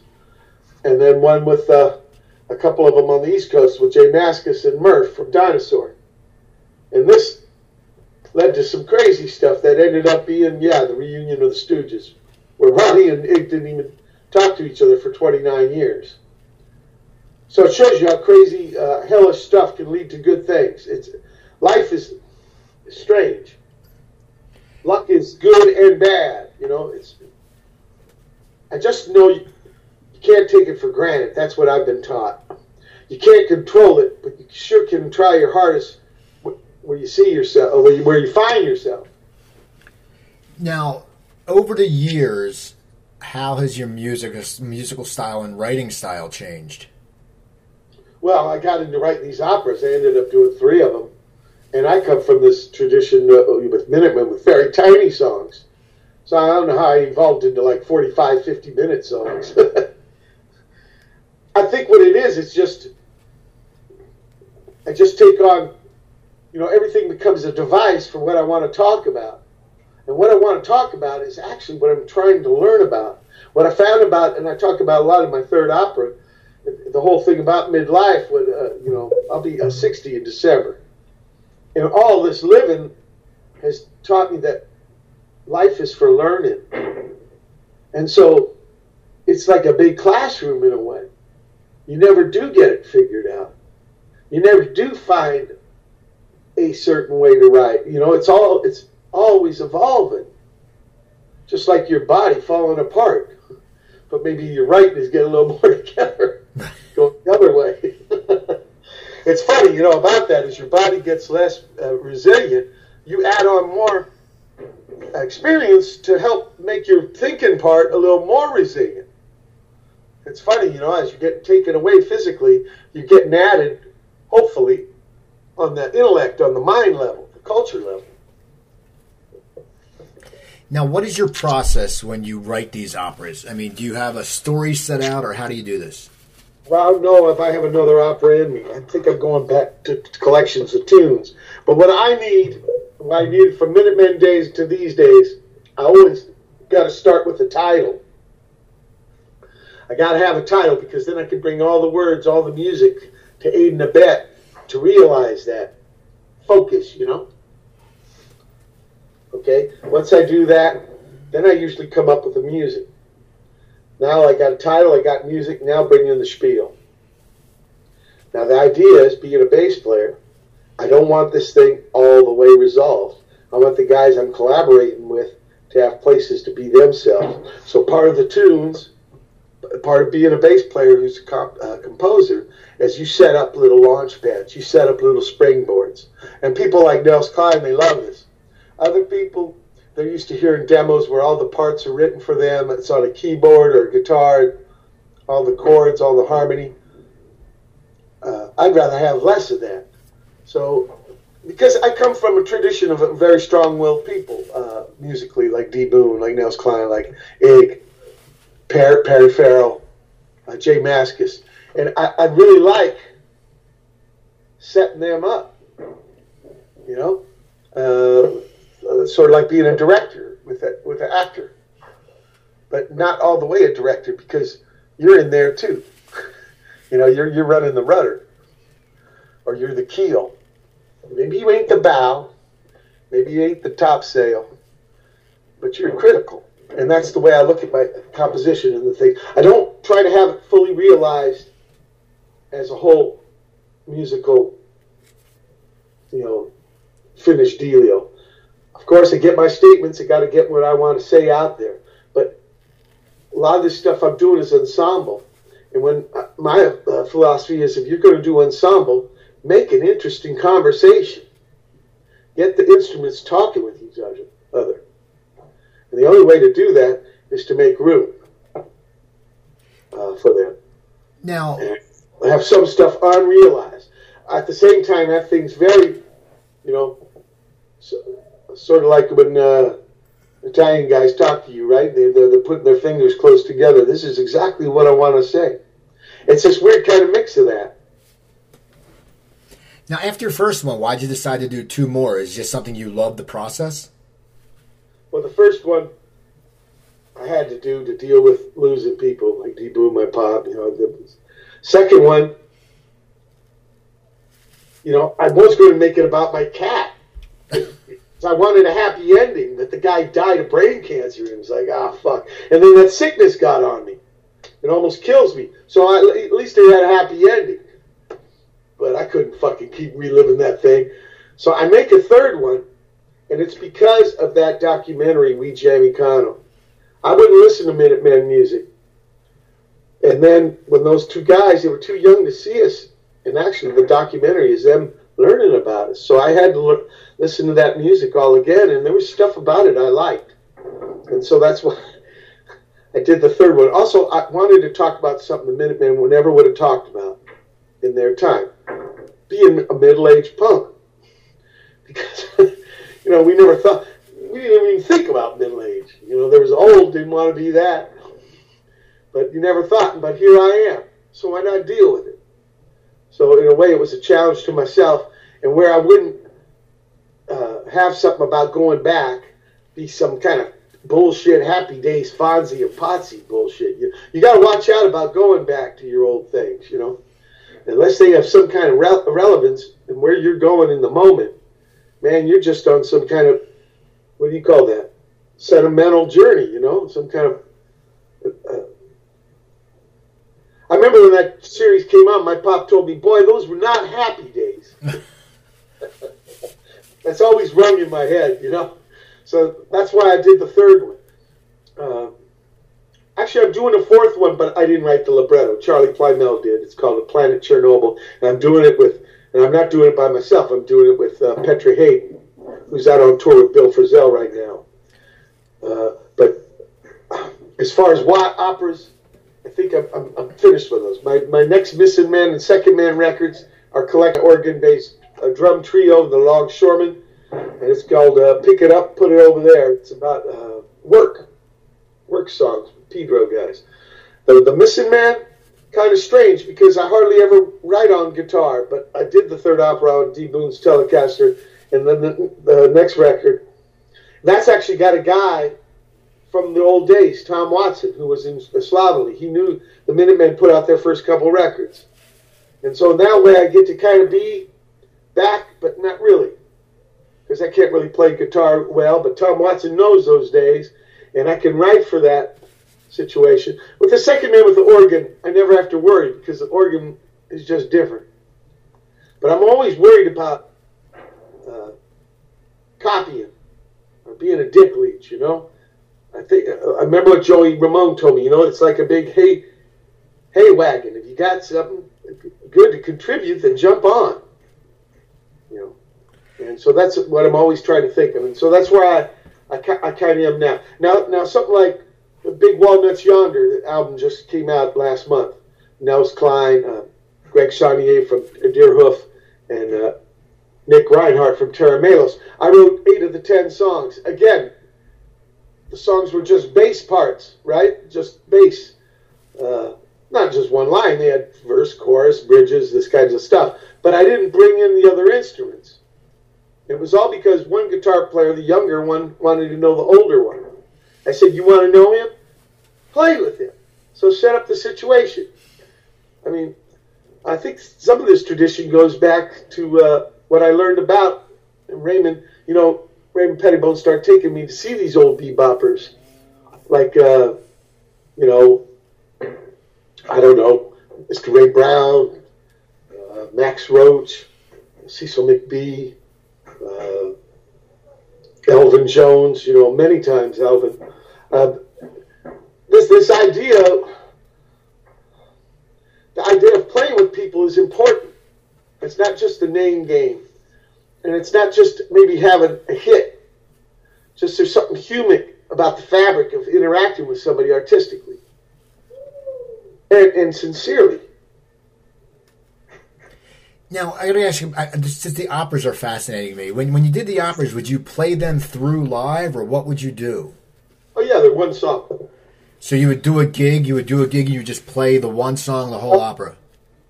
and then one with uh, a couple of them on the East Coast with Jay Mascis and Murph from Dinosaur. And this led to some crazy stuff that ended up being, yeah, the reunion of the Stooges, where Ronnie and Ig didn't even talk to each other for 29 years. So it shows you how crazy, uh, hellish stuff can lead to good things. It's life is strange. Luck is good and bad. You know, it's. I just know you, you can't take it for granted. That's what I've been taught. You can't control it, but you sure can try your hardest where you see yourself, or where you, where you find yourself. Now, over the years, how has your music musical style and writing style changed? Well, I got into writing these operas. I ended up doing three of them. And I come from this tradition uh, with Minutemen with very tiny songs. So I don't know how I evolved into like 45, 50 minute songs. I think what it is, it's just, I just take on, you know, everything becomes a device for what I want to talk about. And what I want to talk about is actually what I'm trying to learn about. What I found about, and I talk about a lot in my third opera, the whole thing about midlife. When uh, you know, I'll be uh, 60 in December, and all this living has taught me that life is for learning, and so it's like a big classroom in a way. You never do get it figured out. You never do find a certain way to write. You know, it's all it's always evolving. Just like your body falling apart. But maybe your writing is getting a little more together. Going the other way. it's funny, you know, about that as your body gets less uh, resilient, you add on more experience to help make your thinking part a little more resilient. It's funny, you know, as you get taken away physically, you're getting added, hopefully, on the intellect, on the mind level, the culture level. Now, what is your process when you write these operas? I mean, do you have a story set out, or how do you do this? Well, no, if I have another opera in me, I think I'm going back to, collections of tunes. But what I need, what I need from Minutemen days to these days, I always got to start with the title. I got to have a title because then I can bring all the words, all the music to aid and abet to realize that focus, you know. Okay, once I do that, then I usually come up with the music. Now I got a title, I got music, now bring in the spiel. Now the idea is being a bass player, I don't want this thing all the way resolved. I want the guys I'm collaborating with to have places to be themselves. So part of the tunes, part of being a bass player who's a comp, uh, composer, is you set up little launch pads, you set up little springboards. And people like Nels Cline, they love this. Other people, they're used to hearing demos where all the parts are written for them. It's on a keyboard or a guitar, all the chords, all the harmony. Uh, I'd rather have less of that. So, because I come from a tradition of very strong-willed people, uh, musically, like D. Boon, like Nels Cline, like Ig, Perry, Perry Farrell, uh, Jay Mascis, and I, I really like setting them up. You know. Uh, uh, sort of like being a director with a, with an actor, but not all the way a director because you're in there too. you know, you're you're running the rudder, or you're the keel. Maybe you ain't the bow, Maybe you ain't the top sail, but you're critical. And that's the way I look at my composition and the thing. I don't try to have it fully realized as a whole musical, you know, finished dealio. Of course, I get my statements. I got to get what I want to say out there. But a lot of this stuff I'm doing is ensemble. And when uh, my uh, philosophy is, if you're going to do ensemble, make an interesting conversation. Get the instruments talking with each other. And the only way to do that is to make room uh, for them. Now, and have some stuff unrealized. At the same time, that thing's very, you know, so, sort of like when uh, Italian guys talk to you, right? They, they're, they're putting their fingers close together. This is exactly what I want to say. It's this weird kind of mix of that. Now, after your first one, why'd you decide to do two more? Is just something you love the process? Well, the first one I had to do to deal with losing people, like D-Boon, my pop. You know, the second one, you know, I was going to make it about my cat. I wanted a happy ending that the guy died of brain cancer. And it was like, ah, fuck. And then that sickness got on me. It almost kills me. So I, at least it had a happy ending. But I couldn't fucking keep reliving that thing. So I make a third one, and it's because of that documentary, We Jam Econo. I wouldn't listen to Minutemen music. And then when those two guys, they were too young to see us, and actually the documentary is them learning about us. So I had to look, listen to that music all again, and there was stuff about it I liked. And so that's why I did the third one. Also, I wanted to talk about something the Minutemen never would have talked about in their time being a middle aged punk. Because, you know, we never thought, we didn't even think about middle age. You know, there was old, didn't want to be that. But you never thought, but here I am. So why not deal with it? So, in a way, it was a challenge to myself, and where I wouldn't uh, have something about going back, be some kind of bullshit happy days Fonzie and Potsy bullshit. You, you got to watch out about going back to your old things, you know. Unless they have some kind of re- relevance and where you're going in the moment, man, you're just on some kind of what do you call that? Sentimental journey, you know, some kind of. Uh, I remember when that series came out, my pop told me, "Boy, those were not happy days." that's always rung in my head, you know. So that's why I did the third one. Uh, actually, I'm doing a fourth one, but I didn't write the libretto. Charlie Plymell did. It's called The Planet Chernobyl, and I'm doing it with, and I'm not doing it by myself. I'm doing it with uh, Petra Haden, who's out on tour with Bill Frisell right now. Uh, but as far as what operas, I think I'm, I'm, I'm, finished with those. My, my next Missing Man and Second Man records are collect Oregon-based a drum trio, the Longshoremen, and it's called uh, "Pick It Up, Put It Over There." It's about uh, work, work songs, Pedro guys. The, the Missing Man, kind of strange because I hardly ever write on guitar, but I did the third opera on D. Boon's Telecaster, and then the, the next record. That's actually got a guy from the old days, Tom Watson, who was in Slovenly. He knew the Minutemen put out their first couple records. And so that way, I get to kind of be back, but not really. Because I can't really play guitar well, but Tom Watson knows those days, and I can write for that situation. With the second man with the organ, I never have to worry because the organ is just different. But I'm always worried about uh, copying or being a dick leech, you know? I think I remember what Joey Ramone told me. You know, it's like a big hay hay wagon. If you got something good to contribute, then jump on. You know, and so that's what I'm always trying to think of, and so that's where I I, I kind of am now. Now now something like the Big Walnuts Yonder the album just came out last month. Nels Cline, uh, Greg Saunier from Deerhoof, and uh, Nick Reinhardt from Tera Melos. I wrote eight of the ten songs. Again, the songs were just bass parts, right? Just bass. Uh, not just one line. They had verse, chorus, bridges, this kinds of stuff. But I didn't bring in the other instruments. It was all because one guitar player, the younger one, wanted to know the older one. I said, You want to know him? Play with him. So set up the situation. I mean, I think some of this tradition goes back to uh, what I learned about Raymond. You know, Raymond Pettibon started taking me to see these old beboppers, like uh, you know, I don't know, Mr. Ray Brown, uh, Max Roach, Cecil McBee, uh, Elvin Jones. You know, many times Elvin. This this idea, the idea of playing with people is important. It's not just a name game, and it's not just maybe having a hit. Just there's something human about the fabric of interacting with somebody artistically and, and sincerely. Now I gotta ask you, I, just the operas are fascinating me. When when you did the operas, would you play them through live, or what would you do? Oh yeah, they're one song. So you would do a gig, you would do a gig, and you would just play the one song, the whole oh. opera.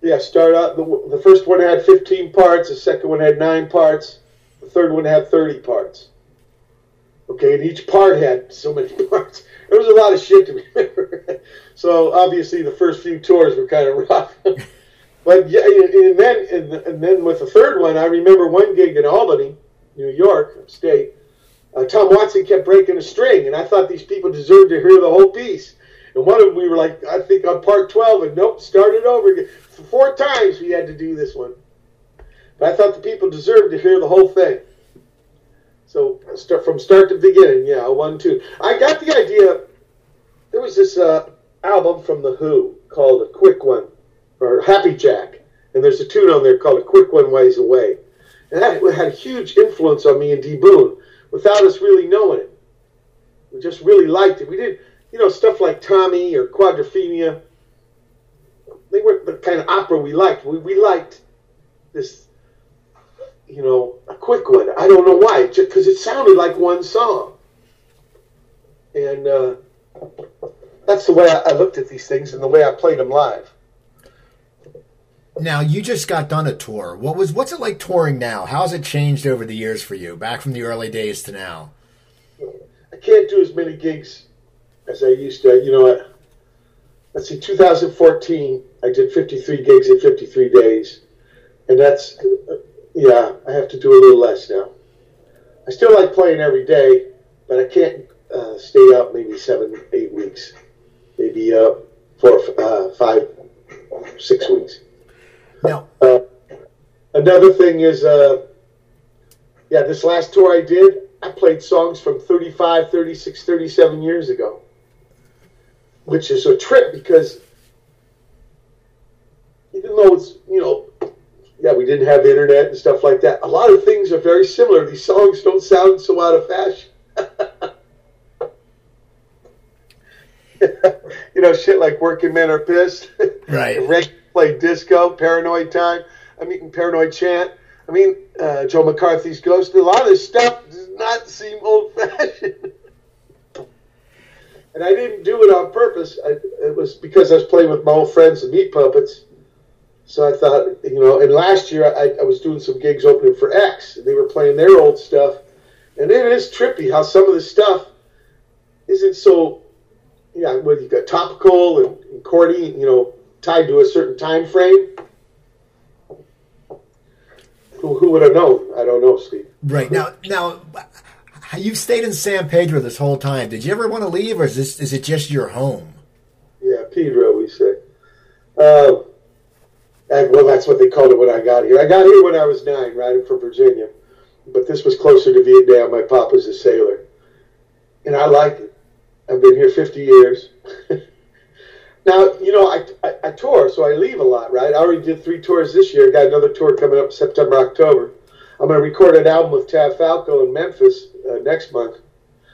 Yeah, start out. The, the first one had 15 parts. The second one had nine parts. The third one had 30 parts. Okay, and each part had so many parts. There was a lot of shit to remember. so obviously, the first few tours were kind of rough. but yeah, and then and, and, then with the third one, I remember one gig in Albany, New York, state. Uh, Tom Watson kept breaking a string, and I thought these people deserved to hear the whole piece. And one of them, we were like, I think on part 12, and nope, started over again. Four times we had to do this one. But I thought the people deserved to hear the whole thing. So start from start to beginning, yeah, one, two. I got the idea. There was this uh, album from The Who called A Quick One, or Happy Jack. And there's a tune on there called A Quick One Ways Away. And that had a huge influence on me and D Boon without us really knowing it. We just really liked it. We did, you know, stuff like Tommy or Quadrophenia. They weren't the kind of opera we liked. We, we liked this, you know, a quick one. I don't know why, because it sounded like one song. And uh, that's the way I, I looked at these things and the way I played them live. Now you just got done a tour. What was what's it like touring now? How's it changed over the years for you, back from the early days to now? I can't do as many gigs as I used to. You know, let's see, 2014, I did 53 gigs in 53 days, and that's yeah, I have to do a little less now. I still like playing every day, but I can't uh, stay up maybe seven, eight weeks, maybe uh, four, uh, five, six weeks. Now, uh, another thing is, uh, yeah, this last tour I did, I played songs from 35, 36, 37 years ago, which is a trip because even though it's, you know, yeah, we didn't have internet and stuff like that, a lot of things are very similar. These songs don't sound so out of fashion. you know, shit like Working Men Are Pissed. Right played disco, Paranoid Time. I mean, Paranoid Chant. I mean, uh, Joe McCarthy's Ghost. A lot of this stuff does not seem old fashioned. and I didn't do it on purpose. I, it was because I was playing with my old friends, the Meat Puppets. So I thought, you know, and last year I, I was doing some gigs opening for X, and they were playing their old stuff. And it is trippy how some of the stuff isn't so, yeah, whether you got topical and, and corny, you know, tied to a certain time frame. Who, who would have known? I don't know, Steve. Right now, now you've stayed in San Pedro this whole time. Did you ever want to leave, or is this is it just your home? Yeah, Pedro, we say. Uh, and, well, that's what they called it when I got here. I got here when I was nine, riding from Virginia, but this was closer to Vietnam. My pop was a sailor, and I liked it. I've been here 50 years. Now, you know, I, I, I, tour, so I leave a lot, right? I already did three tours this year. Got another tour coming up September, October. I'm going to record an album with Tav Falco in Memphis uh, next month.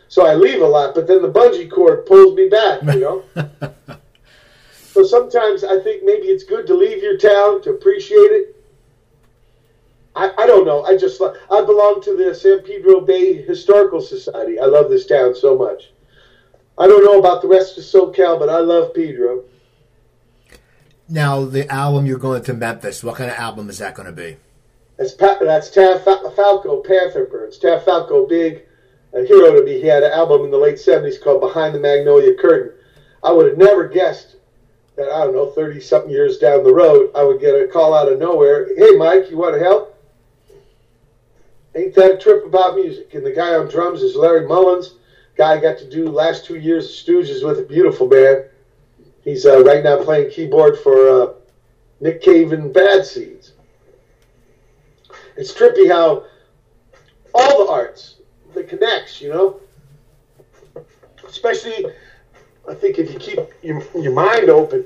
So I leave a lot, but then the bungee cord pulls me back, you know? so sometimes I think maybe it's good to leave your town to appreciate it. I, I don't know. I just I belong to the San Pedro Bay Historical Society. I love this town so much. I don't know about the rest of SoCal, but I love Pedro. Now, the album you're going to Memphis, what kind of album is that going to be? That's, that's Tav Falco, Panther Burns. Tav Falco, big a hero to me. He had an album in the late 70s called Behind the Magnolia Curtain. I would have never guessed that, I don't know, 30 something years down the road, I would get a call out of nowhere Hey, Mike, you want to help? Ain't that a trip about music? And the guy on drums is Larry Mullins. Guy I got to do last two years of Stooges with a beautiful man. He's uh, right now playing keyboard for uh, Nick Cave and Bad Seeds. It's trippy how all the arts that connects, you know. Especially, I think if you keep your, your mind open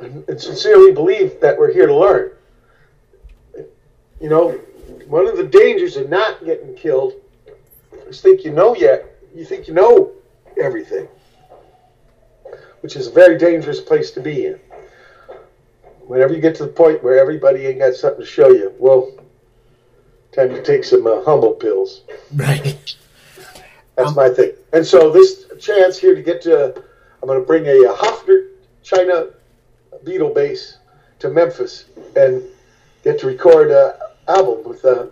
and, and sincerely believe that we're here to learn. You know, one of the dangers of not getting killed is think you know yet. You think you know everything, which is a very dangerous place to be in. Whenever you get to the point where everybody ain't got something to show you, well, time to take some uh, humble pills. Right. That's um, my thing. And so this chance here to get to, I'm going to bring a, a Hofner China Beatle bass to Memphis and get to record an album with a,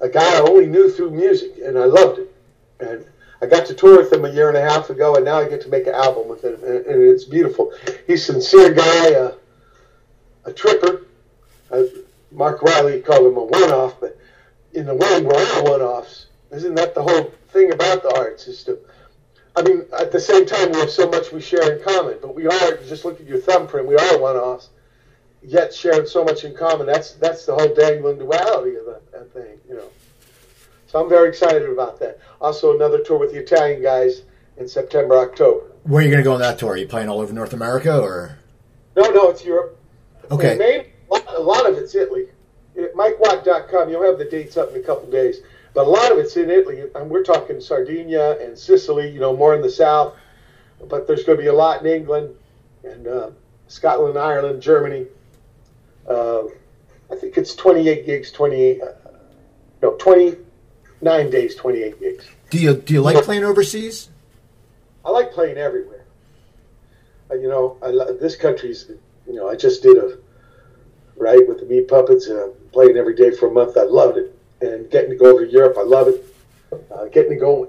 a guy I only knew through music, and I loved it. And I got to tour with him a year and a half ago, and now I get to make an album with him, and, it's beautiful. He's a sincere guy, uh, a tripper. Uh, Mark Riley called him a one-off, but in the way we're all one-offs. Isn't that the whole thing about the art system? I mean, at the same time, we have so much we share in common, but we are, just look at your thumbprint, we are one-offs, yet sharing so much in common. That's that's the whole dangling duality of that, that thing, you know. So I'm very excited about that. Also, another tour with the Italian guys in September, October. Where are you going to go on that tour? Are you playing all over North America, or? No, no, it's Europe. Okay. Main, a lot of it's Italy. MikeWatt.com, you'll have the dates up in a couple days. But a lot of it's in Italy. And we're talking Sardinia and Sicily, you know, more in the south. But there's going to be a lot in England and uh, Scotland, Ireland, Germany. Uh, I think it's 28 gigs, 28, uh, no, 29 days, 28 gigs. Do you do you like playing overseas? I like playing everywhere. Uh, you know, I, this country's, you know, I just did a right with the meat puppets, uh, playing every day for a month. I loved it and getting to go over to Europe. I love it. Uh, getting to go,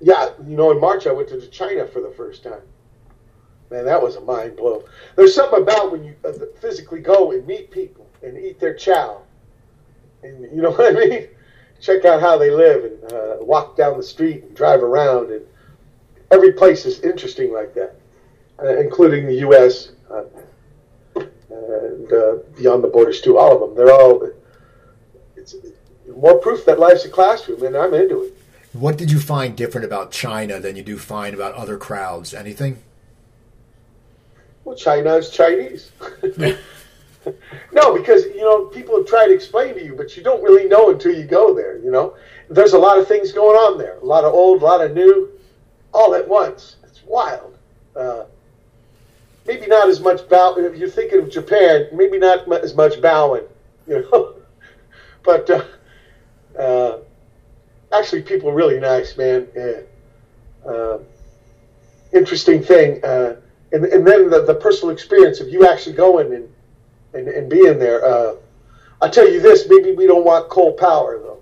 yeah, you know, in March I went to China for the first time. Man, that was a mind blow. There's something about when you uh, physically go and meet people and eat their chow, and you know what I mean. Check out how they live and uh, walk down the street and drive around, and every place is interesting like that, uh, including the U.S. Uh, and uh, beyond the borders too. All of them. They're all. It's, more proof that life's a classroom, and I'm into it. What did you find different about China than you do find about other crowds? Anything? Well, China is Chinese. no, because you know people tried to explain to you, but you don't really know until you go there. You know, there's a lot of things going on there, a lot of old, a lot of new, all at once. It's wild. Uh, maybe not as much bow. If you're thinking of Japan, maybe not as much bowing. You know, but. Uh, uh, actually, people are really nice, man. Uh, interesting thing. Uh, and, and then the, the personal experience of you actually going and, and, and being there. Uh, I'll tell you this, maybe we don't want coal power, though.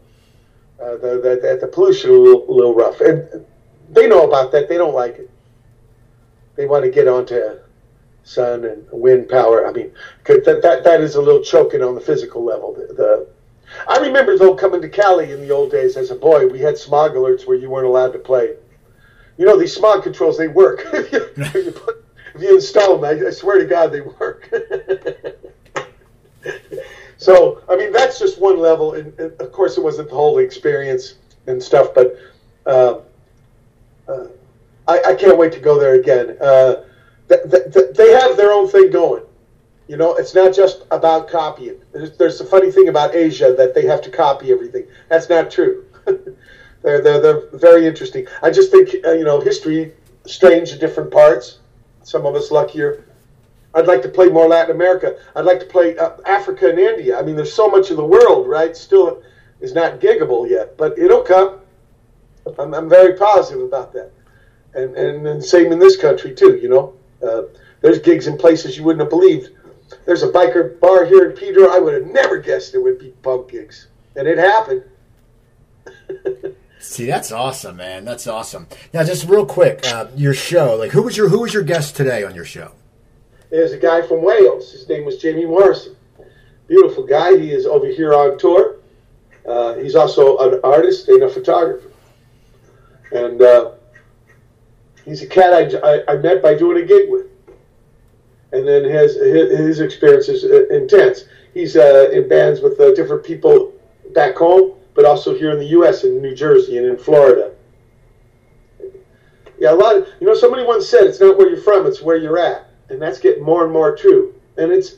Uh, the, the, the pollution a little, a little rough. And they know about that. They don't like it. They want to get onto sun and wind power. I mean, that, that, that is a little choking on the physical level. The, the I remember though coming to Cali in the old days as a boy, we had smog alerts where you weren't allowed to play. You know these smog controls they work. if, you if, you install them, I, I swear to God they work. so I mean that's just one level, and, and, of course it wasn't the whole experience and stuff, but uh, uh, I, I, can't wait to go there again. Uh, th- th- th- they have their own thing going. You know, it's not just about copying. There's, there's a funny thing about Asia that they have to copy everything. That's not true. they're, they're, they're very interesting. I just think, uh, you know, history, strange in different parts. Some of us luckier. I'd like to play more Latin America. I'd like to play uh, Africa and India. I mean, there's so much of the world, right? Still is not giggable yet, but it'll come. I'm, I'm very positive about that. And, and, and same in this country, too, you know. Uh, there's gigs in places you wouldn't have believed there's a biker bar here in Pedro. I would have never guessed there would be punk gigs, and it happened. See, that's awesome, man. That's awesome. Now, just real quick, uh, your show. Like, who was your who was your guest today on your show? There's a guy from Wales. His name was Jamie Morrison. Beautiful guy. He is over here on tour. Uh, he's also an artist and a photographer. And uh, he's a cat I, I, I, met by doing a gig with. And then his, his, his experience is uh, intense. He's uh, in bands with uh, different people back home, but also here in the U.S., in New Jersey and in Florida. Yeah, a lot of, you know, somebody once said it's not where you're from, it's where you're at. And that's getting more and more true. And it's,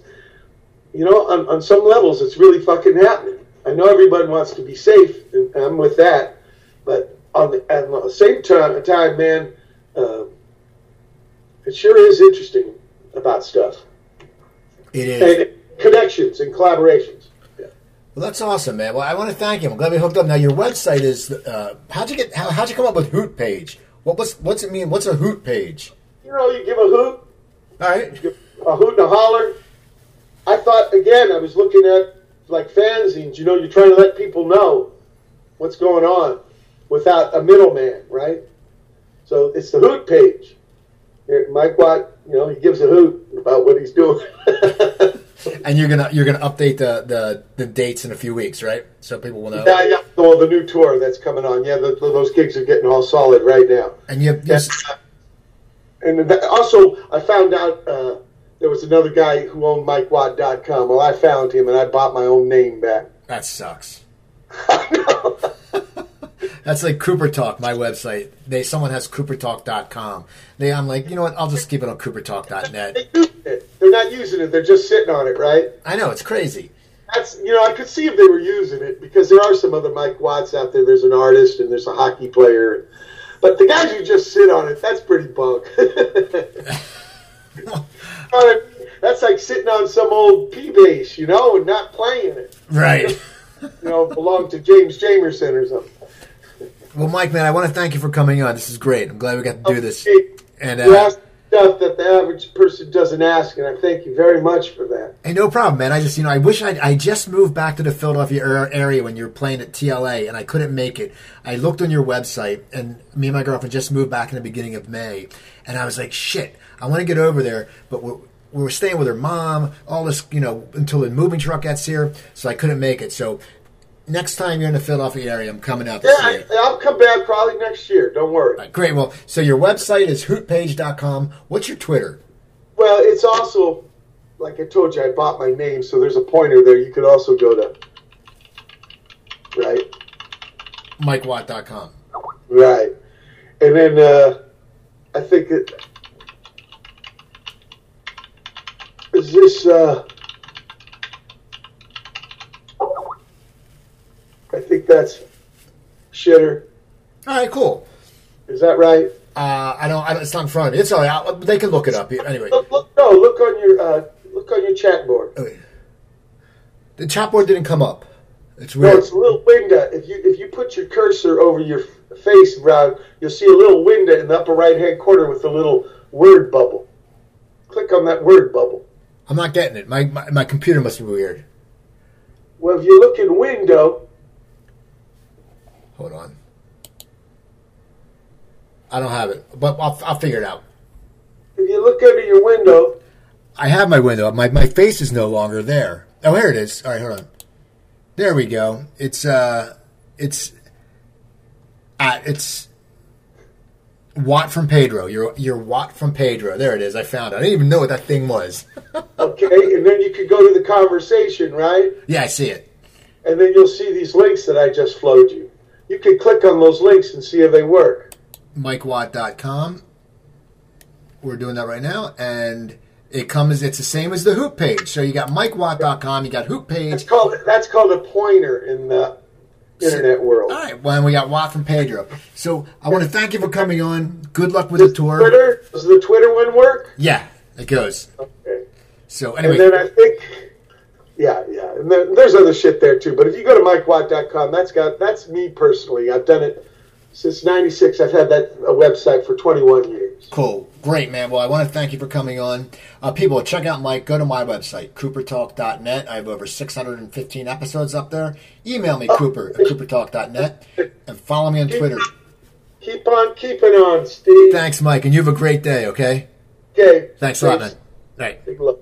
you know, on, on some levels, it's really fucking happening. I know everybody wants to be safe, and I'm with that. But on the, at the same time, time man, uh, it sure is interesting about stuff. It is. And connections and collaborations. Yeah. Well, that's awesome, man. Well, I want to thank you. I'm glad we hooked up. Now, your website is uh, how'd you get? How, how'd you come up with Hoot Page? What what's what's it mean? What's a Hoot Page? You know, you give a hoot. All right. A hoot and a holler. I thought again. I was looking at like fanzines. You know, you're trying to let people know what's going on without a middleman, right? So it's the hoot page. Here, Mike Watt, you know, he gives a hoot about what he's doing. and you're gonna you're gonna update the, the the dates in a few weeks, right? So people will know. Yeah, yeah. Well, the new tour that's coming on. Yeah, the, those gigs are getting all solid right now. And you, you and, uh, and also I found out uh, there was another guy who owned MikeWatt.com. Well, I found him and I bought my own name back. That sucks. That's like Cooper Talk, my website. They someone has coopertalk.com. They I'm like, you know what? I'll just keep it on coopertalk.net. They They're not using it. They're just sitting on it, right? I know it's crazy. That's you know I could see if they were using it because there are some other Mike Watts out there. There's an artist and there's a hockey player, but the guys who just sit on it, that's pretty bunk. that's like sitting on some old P bass, you know, and not playing it. Right. You know, belong to James Jamerson or something. Well, Mike, man, I want to thank you for coming on. This is great. I'm glad we got to do this. And uh, stuff that the average person doesn't ask, and I thank you very much for that. Hey, no problem, man. I just, you know, I wish I'd, I just moved back to the Philadelphia er, area when you were playing at TLA, and I couldn't make it. I looked on your website, and me and my girlfriend just moved back in the beginning of May, and I was like, shit, I want to get over there, but we're, we were staying with her mom, all this, you know, until the moving truck gets here, so I couldn't make it. So next time you're in the Philadelphia area, I'm coming out to yeah, see you. I'll come back probably next year. Don't worry. Right, great. Well, so your website is hootpage.com. What's your Twitter? Well, it's also, like I told you, I bought my name, so there's a pointer there. You could also go to, right? MikeWatt.com. Right. And then uh, I think it. Is this. Uh, I think that's shitter. All right, cool. Is that right? Uh, I don't. I don't it's not in front of me. It's all right. I'll, they can look it up anyway. Look, look, no, look on your uh, look on your chat board. Okay. The chat board didn't come up. It's weird. No, it's a little window. If you if you put your cursor over your face, around, you'll see a little window in the upper right hand corner with a little word bubble. Click on that word bubble. I'm not getting it. My my, my computer must be weird. Well, if you look in window, Hold on. I don't have it, but I'll, I'll figure it out. If you look under your window, I have my window. My my face is no longer there. Oh, here it is. All right, hold on. There we go. It's uh, it's uh, it's Watt from Pedro. You're you're Watt from Pedro. There it is. I found it. I didn't even know what that thing was. okay, and then you could go to the conversation, right? Yeah, I see it. And then you'll see these links that I just flowed you you can click on those links and see if they work. MikeWatt.com. We're doing that right now, and it comes. It's the same as the Hoot page. So you got MikeWatt.com, you got Hoot page. That's called that's called a pointer in the internet world. All right. Well, we got Watt from Pedro. So I want to thank you for coming on. Good luck with does the tour. Twitter does the Twitter one work? Yeah, it goes. Okay. So anyway, and then I think yeah, yeah. And there, there's other shit there too. But if you go to MikeWatt.com, that's got that's me personally. I've done it since '96. I've had that a website for 21 years. Cool, great, man. Well, I want to thank you for coming on. Uh, people, check out Mike. Go to my website, CooperTalk.net. I have over 615 episodes up there. Email me, oh, Cooper at CooperTalk.net, and follow me on Twitter. Keep on keeping on, Steve. Thanks, Mike, and you have a great day. Okay. Okay. Thanks, Thanks. a lot, man. All right. Big love.